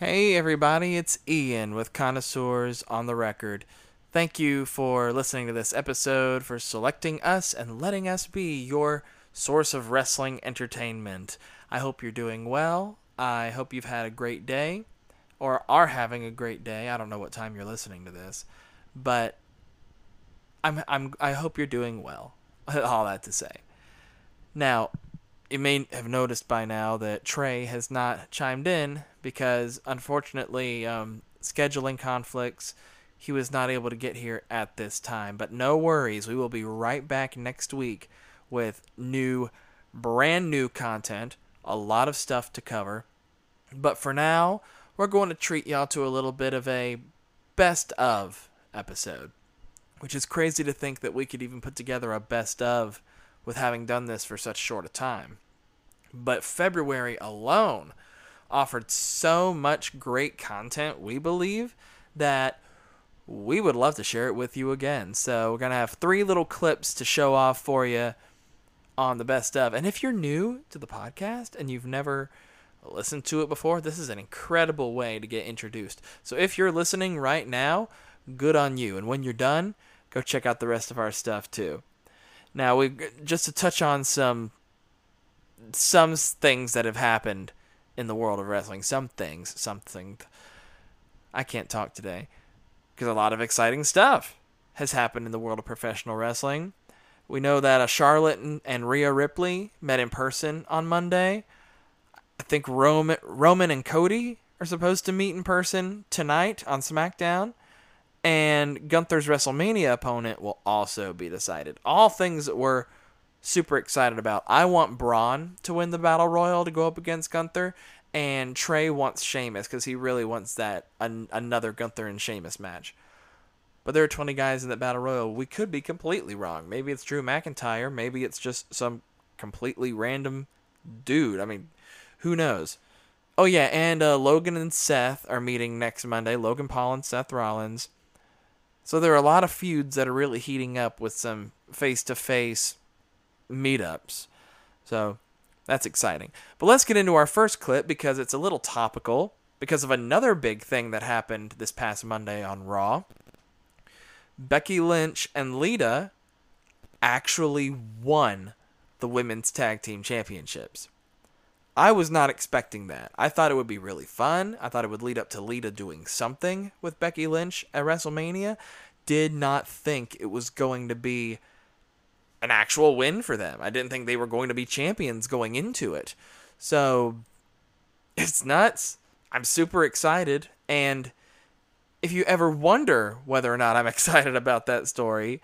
Hey, everybody, it's Ian with Connoisseurs on the Record. Thank you for listening to this episode, for selecting us and letting us be your source of wrestling entertainment. I hope you're doing well. I hope you've had a great day or are having a great day. I don't know what time you're listening to this, but I'm I'm I hope you're doing well. All that to say. Now, you may have noticed by now that Trey has not chimed in because, unfortunately, um, scheduling conflicts, he was not able to get here at this time. But no worries, we will be right back next week with new, brand new content, a lot of stuff to cover. But for now, we're going to treat y'all to a little bit of a best of episode, which is crazy to think that we could even put together a best of with having done this for such short a time. But February alone offered so much great content, we believe, that we would love to share it with you again. So we're going to have three little clips to show off for you on the best of. And if you're new to the podcast and you've never listened to it before, this is an incredible way to get introduced. So if you're listening right now, good on you. And when you're done, go check out the rest of our stuff too. Now, we just to touch on some some things that have happened in the world of wrestling. Some things, something. I can't talk today because a lot of exciting stuff has happened in the world of professional wrestling. We know that a Charlotte and Rhea Ripley met in person on Monday. I think Roman, Roman and Cody are supposed to meet in person tonight on SmackDown. And Gunther's WrestleMania opponent will also be decided. All things that we're super excited about. I want Braun to win the Battle Royal to go up against Gunther. And Trey wants Sheamus because he really wants that an, another Gunther and Sheamus match. But there are 20 guys in that battle royal. We could be completely wrong. Maybe it's Drew McIntyre. Maybe it's just some completely random dude. I mean, who knows? Oh yeah, and uh, Logan and Seth are meeting next Monday. Logan Paul and Seth Rollins. So there are a lot of feuds that are really heating up with some face-to-face meetups. So that's exciting. But let's get into our first clip because it's a little topical because of another big thing that happened this past Monday on Raw. Becky Lynch and Lita actually won the women's tag team championships. I was not expecting that. I thought it would be really fun. I thought it would lead up to Lita doing something with Becky Lynch at WrestleMania. Did not think it was going to be an actual win for them. I didn't think they were going to be champions going into it. So it's nuts. I'm super excited. And if you ever wonder whether or not I'm excited about that story,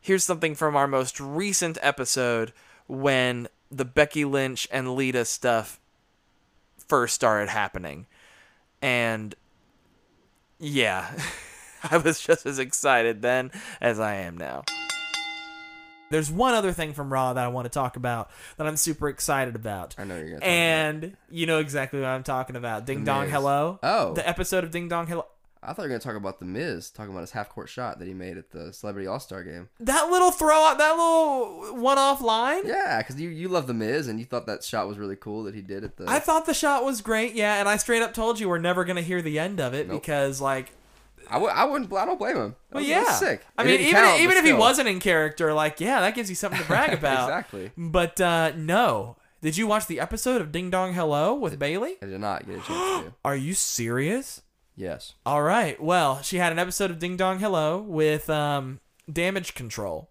here's something from our most recent episode when the Becky Lynch and Lita stuff first started happening. And yeah, I was just as excited then as I am now. There's one other thing from Raw that I want to talk about that I'm super excited about. I know you're. And you know exactly what I'm talking about. Ding Dong Hello. Oh. The episode of Ding Dong Hello. I thought you were gonna talk about the Miz, talking about his half court shot that he made at the Celebrity All Star game. That little throw out, that little one off line. Yeah, because you you love the Miz and you thought that shot was really cool that he did at the. I thought the shot was great, yeah, and I straight up told you we're never gonna hear the end of it Nope. because, like, I, w- I wouldn't. I don't blame him. That well, was- yeah, sick. I It mean, even count, even if he wasn't in character, like, yeah, that gives you something to brag about. exactly. But uh, no, did you watch the episode of Ding Dong Hello with Bayley? I did not get a chance to. Are you serious? Yes. All right. Well, she had an episode of Ding Dong Hello with um, Damage Control,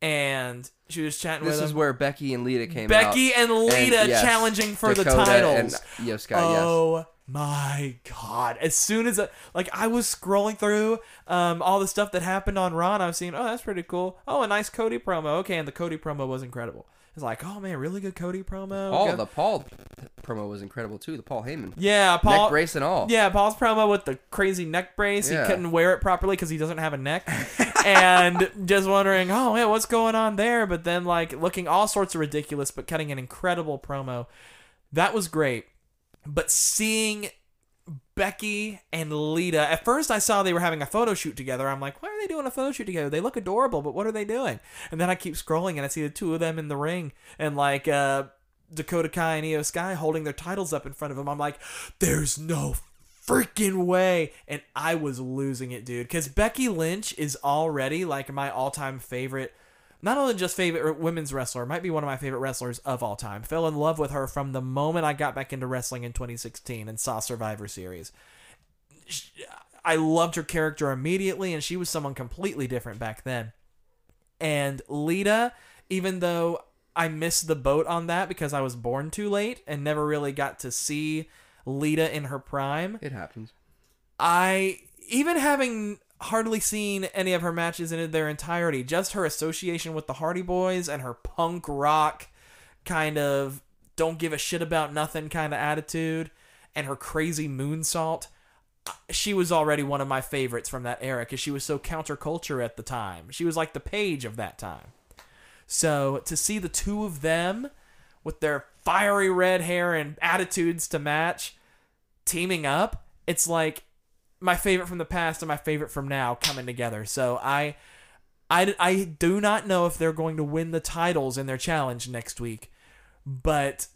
and she was chatting This with This is him. where Becky and Lita came out. Becky and Lita yes, challenging for the titles. And yes. oh my god! As soon as I, like I was scrolling through um, all the stuff that happened on Raw, I was seeing, oh, that's pretty cool. Oh, a nice Cody promo. Okay, and the Cody promo was incredible. It's like, oh man, really good Cody promo. Paul, Good- the Paul promo was incredible too. The Paul Heyman yeah, Paul. neck brace and all. Yeah, Paul's promo with the crazy neck brace. He couldn't wear it properly because he doesn't have a neck. and just wondering, oh, man, what's going on there? But then, like, looking all sorts of ridiculous, but cutting an incredible promo. That was great. But seeing Becky and Lita, at first I saw they were having a photo shoot together. I'm like, why are they doing a photo shoot together? They look adorable, but what are they doing? And then I keep scrolling and I see the two of them in the ring. And, like, uh, Dakota Kai and Iyo Sky holding their titles up in front of them. I'm like, there's no freaking way. And I was losing it, dude. Because Becky Lynch is already like my all time favorite. Not only just favorite women's wrestler, might be one of my favorite wrestlers of all time. Fell in love with her from the moment I got back into wrestling in 2016 and saw Survivor Series. I loved her character immediately, and she was someone completely different back then. And Lita, even though I missed the boat on that because I was born too late and never really got to see Lita in her prime, It happens. I even having hardly seen any of her matches in their entirety, just her association with the Hardy Boys and her punk rock kind of don't give a shit about nothing kind of attitude and her crazy moonsault. She was already one of my favorites from that era because she was so counterculture at the time. She was like the Paige of that time. So to see the two of them with their fiery red hair and attitudes to match teaming up, it's like my favorite from the past and my favorite from now coming together. So I, I, I do not know if they're going to win the titles in their challenge next week, but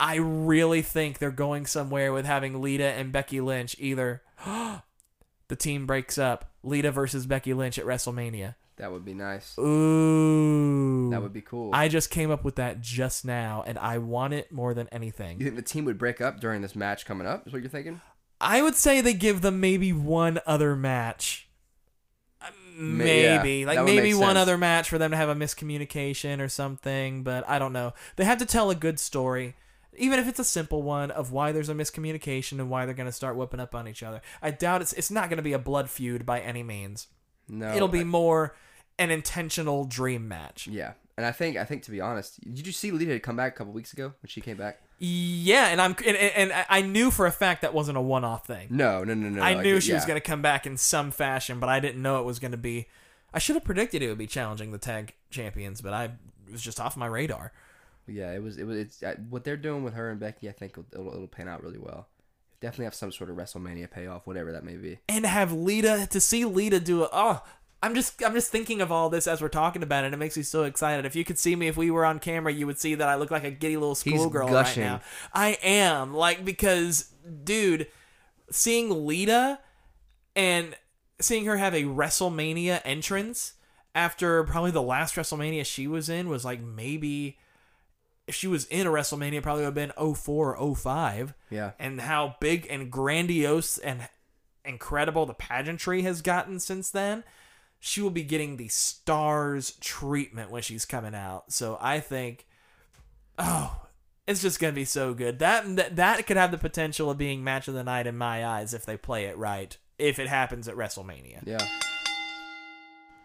I really think they're going somewhere with having Lita and Becky Lynch either. the team breaks up. Lita versus Becky Lynch at WrestleMania. That would be nice. Ooh. That would be cool. I just came up with that just now, and I want it more than anything. you think the team would break up during this match coming up? Is what you're thinking? I would say they give them maybe one other match. Maybe. yeah, like maybe one sense. other match for them to have a miscommunication or something, but I don't know. They have to tell a good story. Even if it's a simple one of why there's a miscommunication and why they're going to start whooping up on each other. I doubt it's it's not going to be a blood feud by any means. No. It'll be I- more an intentional dream match. yeah, and I think I think to be honest, did you see Lita come back a couple weeks ago when she came back? Yeah, and I'm and, and I knew for a fact that wasn't a one-off thing. No, no, no, no. I like, knew she was going to come back in some fashion, but I didn't know it was going to be. I should have predicted it would be challenging the tag champions, but I it was just off my radar. Yeah, it was. It was. It's uh, what they're doing with her and Becky. I think it'll, it'll, it'll pan out really well. Definitely have some sort of WrestleMania payoff, whatever that may be. And have Lita to see Lita do it. Oh, I'm just I'm just thinking of all this as we're talking about it. and It makes me so excited. If you could see me, if we were on camera, you would see that I look like a giddy little schoolgirl right now. I am like because, dude, seeing Lita and seeing her have a WrestleMania entrance after probably the last WrestleMania she was in was like maybe if she was in a WrestleMania, probably would have been 04 or 05 Yeah, and how big and grandiose and incredible the pageantry has gotten since then, she will be getting the stars treatment when she's coming out. So I think, oh, it's just gonna be so good. That that, that could have the potential of being match of the night in my eyes if they play it right. If it happens at WrestleMania. yeah.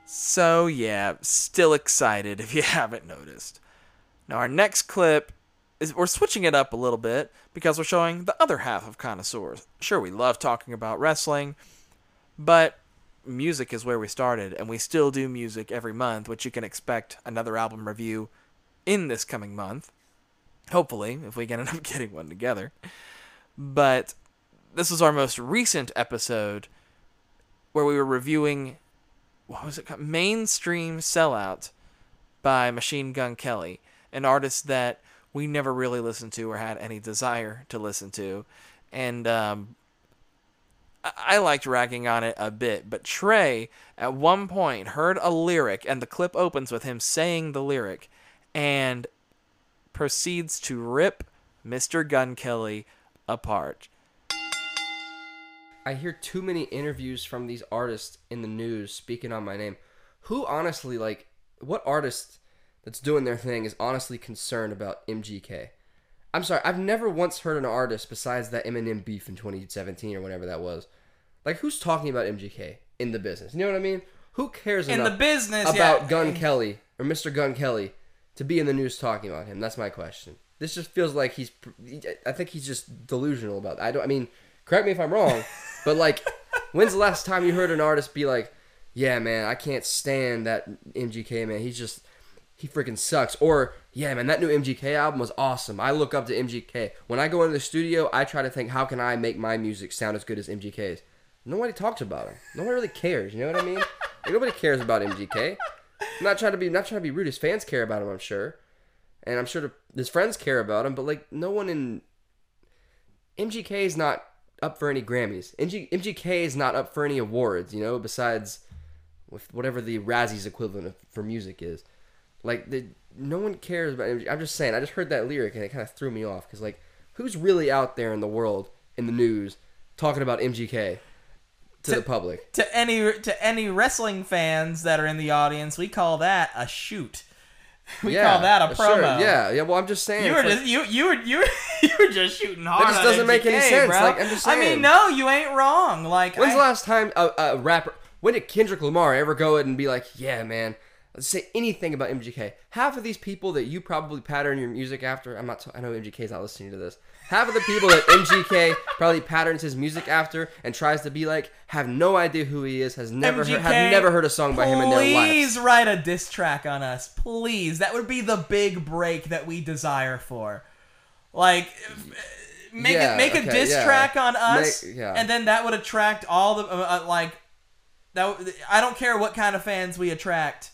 So, yeah, still excited if you haven't noticed. Now, our next clip is we're switching it up a little bit because we're showing the other half of Connoisseurs. Sure, we love talking about wrestling, but music is where we started, and we still do music every month, which you can expect another album review in this coming month. Hopefully, if we can end up getting one together. But this was our most recent episode where we were reviewing what was it called? Mainstream Sellout by Machine Gun Kelly, an artist that we never really listened to or had any desire to listen to. And um, I-, liked ragging on it a bit, but Trey at one point heard a lyric, and the clip opens with him saying the lyric and proceeds to rip Mr. Gun Kelly apart. I hear too many interviews from these artists in the news speaking on my name. Who honestly like what artist that's doing their thing is honestly concerned about MGK? I'm sorry, I've never once heard an artist besides that Eminem beef in 2017 or whatever that was. Like who's talking about MGK in the business? You know what I mean? Who cares In the business, about yeah. Gun Kelly or Mr. Gun Kelly to be in the news talking about him? That's my question. This just feels like he's. I think he's just delusional about. That. I don't. I mean, correct me if I'm wrong, but like, when's the last time you heard an artist be like, "Yeah, man, I can't stand that MGK man. He's just he freaking sucks." Or, "Yeah, man, that new MGK album was awesome. I look up to MGK. When I go into the studio, I try to think, how can I make my music sound as good as MGK's?" Nobody talks about him. Nobody really cares. You know what I mean? Nobody cares about MGK. I'm not trying to be not trying to be rude. His fans care about him, I'm sure, and I'm sure his friends care about him. But like, no one in MGK is not up for any Grammys. MG, MGK is not up for any awards, you know, besides with whatever the Razzies equivalent of, for music is. Like the no one cares about MGK. I'm just saying. I just heard that lyric and it kind of threw me off because like who's really out there in the world in the news talking about MGK to, To- the public? To any to any wrestling fans that are in the audience, we call that a shoot. We yeah, call that a sure, promo. Yeah, yeah. Well, I'm just saying. You were like- just you you were you were, you were just shooting hard. It just doesn't make any sense. Bro. Like, I'm just I mean, no, you ain't wrong. Like, When's I- the last time a, a rapper? When did Kendrick Lamar ever go and be like, "Yeah, man, say anything about MGK"? Half of these people that you probably pattern your music after. I'm not. T- I know MGK's not listening to this. Half of the people that MGK probably patterns his music after and tries to be like have no idea who he is. Has never heard, have never heard a song by him in their Please write a diss track on us, please. That would be the big break that we desire for. Like, make Yeah, it make a okay, diss yeah. track on us, Make- yeah. and then that would attract all the uh, uh, like. That I don't care what kind of fans we attract.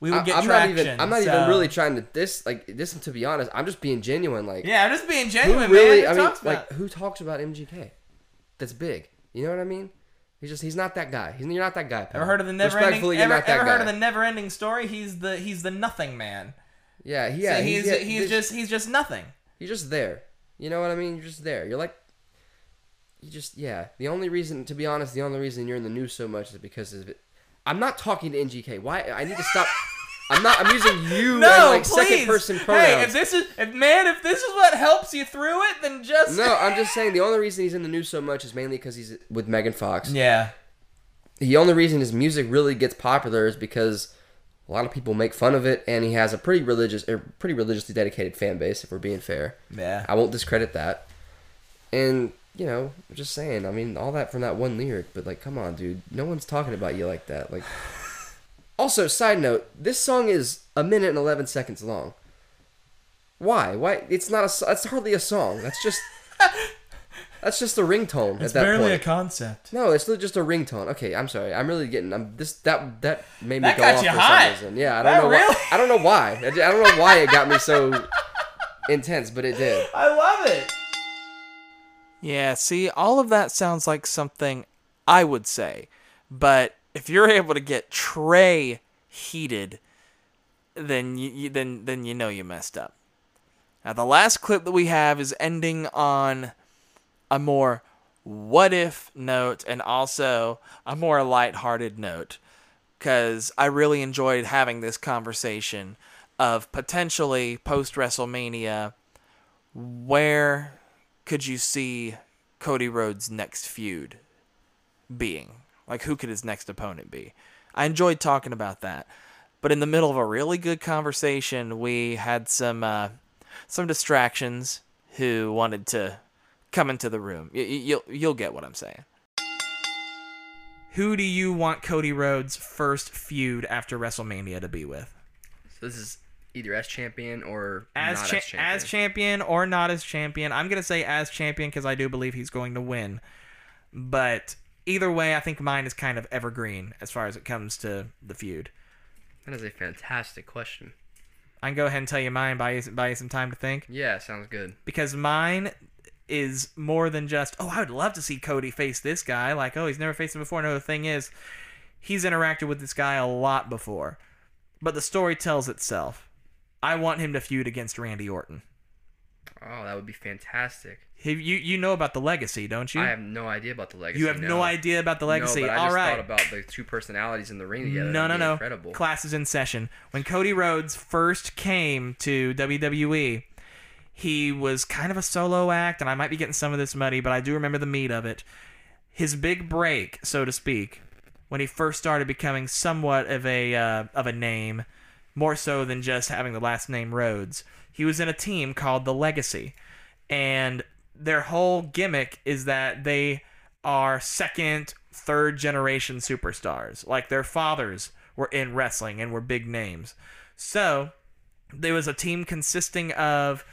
We would I, get I'm not traction. even. I'm not so- even really trying to this like this. To be honest, I'm just being genuine. Like Yeah, I'm just being who genuine, really? man. I mean, like who talks about MGK? That's big. You know what I mean? He's just he's not that guy. He's you're not that guy. Ever heard of the never ending? Ever, not ever guy. heard of the never ending story? He's the he's the nothing man. Yeah, he- So yeah. he's yeah, he's just he's just nothing. you're just there. You know what I mean? You're just there. You're like you just yeah. The only reason, to be honest, the only reason you're in the news so much is because of it. I'm not talking to MGK. Why? I need to stop. I'm not. I'm using you No, and like please. second person pronouns. Hey, if this is if man, if this is what helps you through it, then just no, I'm just saying the only reason he's in the news so much is mainly because he's with Megan Fox. yeah. the only reason his music really gets popular is because a lot of people make fun of it, and he has a pretty religious, a pretty religiously dedicated fan base. If we're being fair, Yeah. I won't discredit that. And you know, I'm just saying. I mean, all that from that one lyric, but like, come on, dude, no one's talking about you like that. Like, also, side note, this song is a minute and eleven seconds long. Why? Why? It's not a. so- That's hardly a song. That's just. That's just a ringtone at that point. A concept. No, it's just a ringtone. Okay, I'm sorry. I'm really getting. I'm this that that made me That go got off you for hot. some reason. Yeah, I don't That know really- why. I don't know why. I, I don't know why it got me so intense, but it did. I love it. Yeah, see, all of that sounds like something I would say. But if you're able to get Trey heated, then you, you then then you know you messed up. Now the last clip that we have is ending on a more what if note and also a more lighthearted note cuz I really enjoyed having this conversation of potentially post WrestleMania where could you see Cody Rhodes' next feud being? Like, who could his next opponent be? I enjoyed talking about that. But in the middle of a really good conversation, we had some uh, some distractions who wanted to come into the room. Y- y- you'll you'll get what I'm saying. Who do you want Cody Rhodes' first feud after WrestleMania to be with? So this is either as champion or as not cha- as champion. as champion or not as champion. I'm gonna say as champion because I do believe he's going to win. But either way, I think mine is kind of evergreen as far as it comes to the feud. that is a fantastic question. I can go ahead and tell you mine. Buy you, buy you some time to think Yeah, sounds good. because mine is more than just oh I would love to see Cody face this guy like oh he's never faced him before. No, the thing is he's interacted with this guy a lot before, but the story tells itself. I want him to feud against Randy Orton. Oh, that would be fantastic. Have- You you know about the legacy, don't you? I have no idea about the legacy. you have no, idea about the legacy. No, but I All just right. thought about the two personalities in the ring together. no, no, That'd be no. Incredible. Class is in session. When Cody Rhodes first came to WWE, he was kind of a solo act, and I might be getting some of this muddy, but I do remember the meat of it. His big break, so to speak, when he first started becoming somewhat of a uh, of a name, more so than just having the last name Rhodes. He was in a team called the Legacy, and their whole gimmick is that they are second, third generation superstars. Like their fathers were in wrestling and were big names. So there was a team consisting of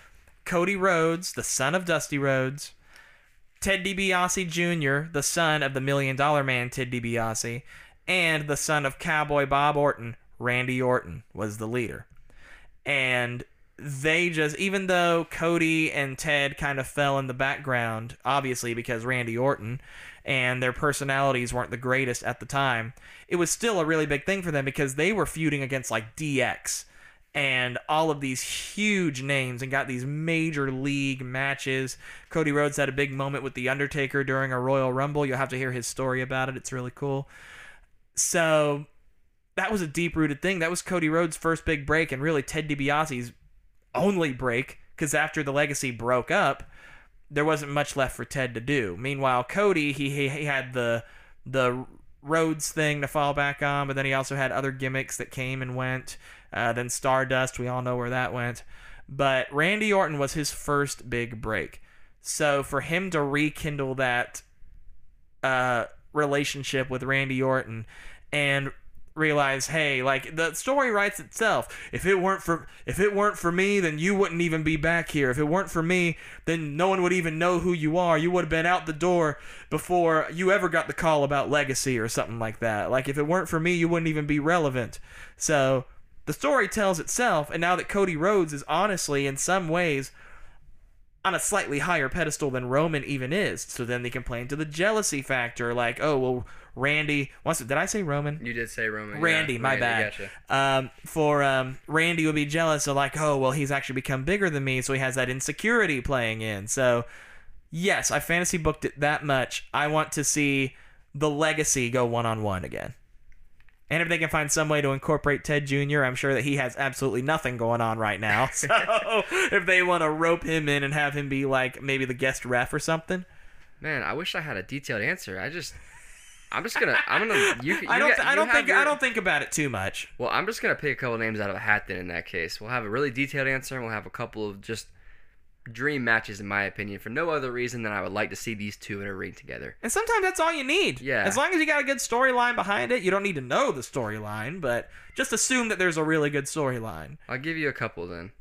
Cody Rhodes, the son of Dusty Rhodes, Ted DiBiase Jr., the son of the Million Dollar Man Ted DiBiase, and the son of Cowboy Bob Orton, Randy Orton was the leader. And they just even though Cody and Ted kind of fell in the background, obviously because Randy Orton and their personalities weren't the greatest at the time, it was still a really big thing for them because they were feuding against like DX and all of these huge names and got these major league matches. Cody Rhodes had a big moment with The Undertaker during a Royal Rumble. You'll have to hear his story about it. It's really cool. So that was a deep rooted thing. That was Cody Rhodes' first big break and really Ted DiBiase's only break because after the legacy broke up, there wasn't much left for Ted to do. Meanwhile, Cody, he, he, he had the the Rhodes thing to fall back on, but then he also had other gimmicks that came and went. Uh, then Stardust, we all know where that went. But Randy Orton was his first big break. So for him to rekindle that uh, relationship with Randy Orton and realize, hey, like the story writes itself. If it weren't for if it weren't for me, then you wouldn't even be back here. If it weren't for me, then no one would even know who you are. You would have been out the door before you ever got the call about legacy or something like that. Like if it weren't for me, you wouldn't even be relevant. So the story tells itself, and now that Cody Rhodes is honestly in some ways on a slightly higher pedestal than Roman even is. So then they complain to the jealousy factor, like, oh well, Randy. Once did I say Roman? You did say Roman. Randy, yeah, my bad. Gotcha. Um, for um, Randy would be jealous of like, oh well, he's actually become bigger than me, so he has that insecurity playing in. So yes, I fantasy booked it that much. I want to see the legacy go one on one again. And if they can find some way to incorporate Ted Jr., I'm sure that he has absolutely nothing going on right now. So if they want to rope him in and have him be like maybe the guest ref or something, Man, I wish I had a detailed answer. I just, I'm just gonna, I'm gonna. You, you I don't. got- I don't think. your- I don't think about it too much. Well, I'm just gonna pick a couple names out of a hat. Then in that case, we'll have a really detailed answer, and we'll have a couple of just dream matches, in my opinion, for no other reason than I would like to see these two in a ring together. And sometimes that's all you need. Yeah. As long as you got a good storyline behind it, you don't need to know the storyline, but just assume that there's a really good storyline. I'll give you a couple then.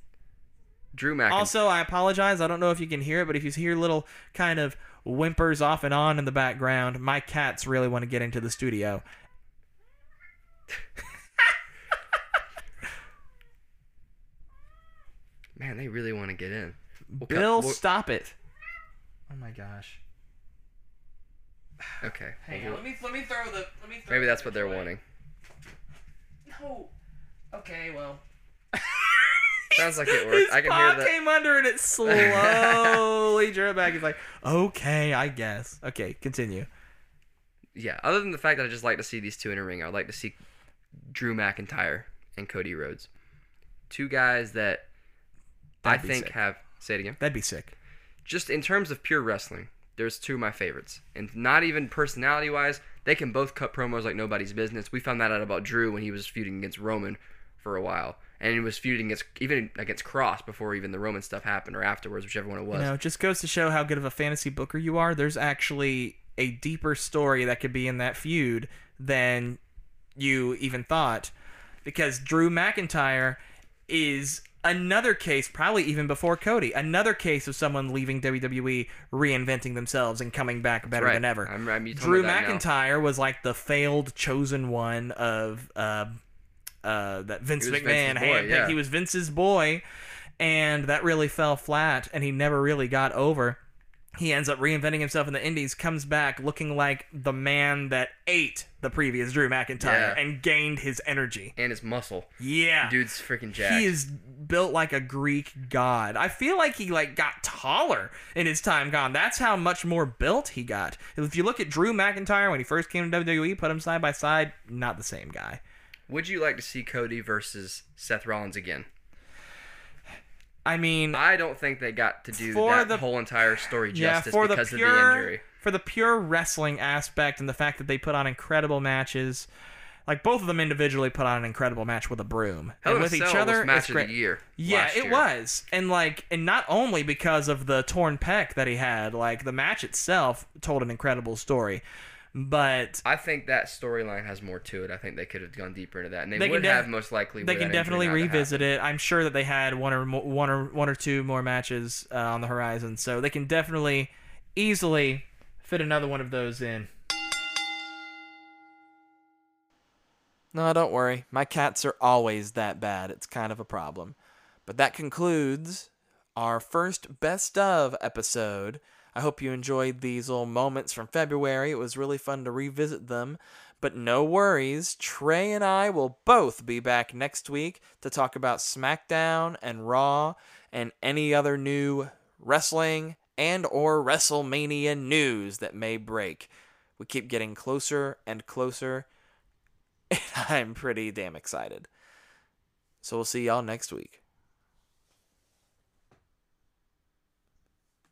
Drew McIntyre. Also, I apologize. I don't know if you can hear it, but if you hear little kind of whimpers off and on in the background, my cats really want to get into the studio. Man, they really want to get in. We'll cut- Bill, we'll- stop it. Oh my gosh. okay. Hang we'll- on, let me let me throw the let me throw Maybe the that's what they're away. wanting. No. Okay, well. Sounds like it worked. His I can paw hear the- came under and it slowly drew it back. He's like, okay, I guess. Okay, continue. Yeah. Other than the fact that I just like to see these two in a ring, I'd like to see Drew McIntyre and Cody Rhodes, two guys that That'd I think sick. have. Say it again. That'd be sick. just in terms of pure wrestling, there's two of my favorites. And not even personality wise, they can both cut promos like nobody's business. We found that out about Drew when he was feuding against Roman for a while. And he was feuding against even against Kross before even the Roman stuff happened or afterwards, whichever one it was. You know, it just goes to show how good of a fantasy booker you are. There's actually a deeper story that could be in that feud than you even thought. Because Drew McIntyre is another case, probably even before Cody, another case of someone leaving WWE, reinventing themselves, and coming back better right. than ever. I'm, I'm Drew me that now. McIntyre was like the failed chosen one of uh, uh, that Vince McMahon Vince's boy, handpicked. yeah. He was Vince's boy, and that really fell flat, and he never really got over. He ends up reinventing himself in the Indies, comes back looking like the man that ate the previous Drew McIntyre Yeah. and gained his energy. And his muscle. Yeah. Dude's freaking jacked. He is built like a Greek god. I feel like he like got taller in his time gone. That's how much more built he got. If you look at Drew McIntyre when he first came to WWE, put him side by side, not the same guy. Would you like to see Cody versus Seth Rollins again? I mean, I don't think they got to do that the- whole entire story yeah, justice the because pure of the injury. for the pure wrestling aspect and the fact that they put on incredible matches. Like both of them individually put on an incredible match with a broom Hell and with each other. match it's of great. the year. Yeah, it year. was. And like and not only because of the torn pec that he had, like the match itself told an incredible story. But I think that storyline has more to it. I think they could have gone deeper into that, and they, They can would def- have most likely. they can definitely revisit it. I'm sure that they had one or mo- one or one or two more matches uh, on the horizon, so they can definitely easily fit another one of those in. No, don't worry. My cats are always that bad. It's kind of a problem. But that concludes our first best of episode. I hope you enjoyed these little moments from February. It was really fun to revisit them. But no worries, Trey and I will both be back next week to talk about SmackDown and Raw and any other new wrestling and or WrestleMania news that may break. We keep getting closer and closer, and I'm pretty damn excited. So we'll see y'all next week.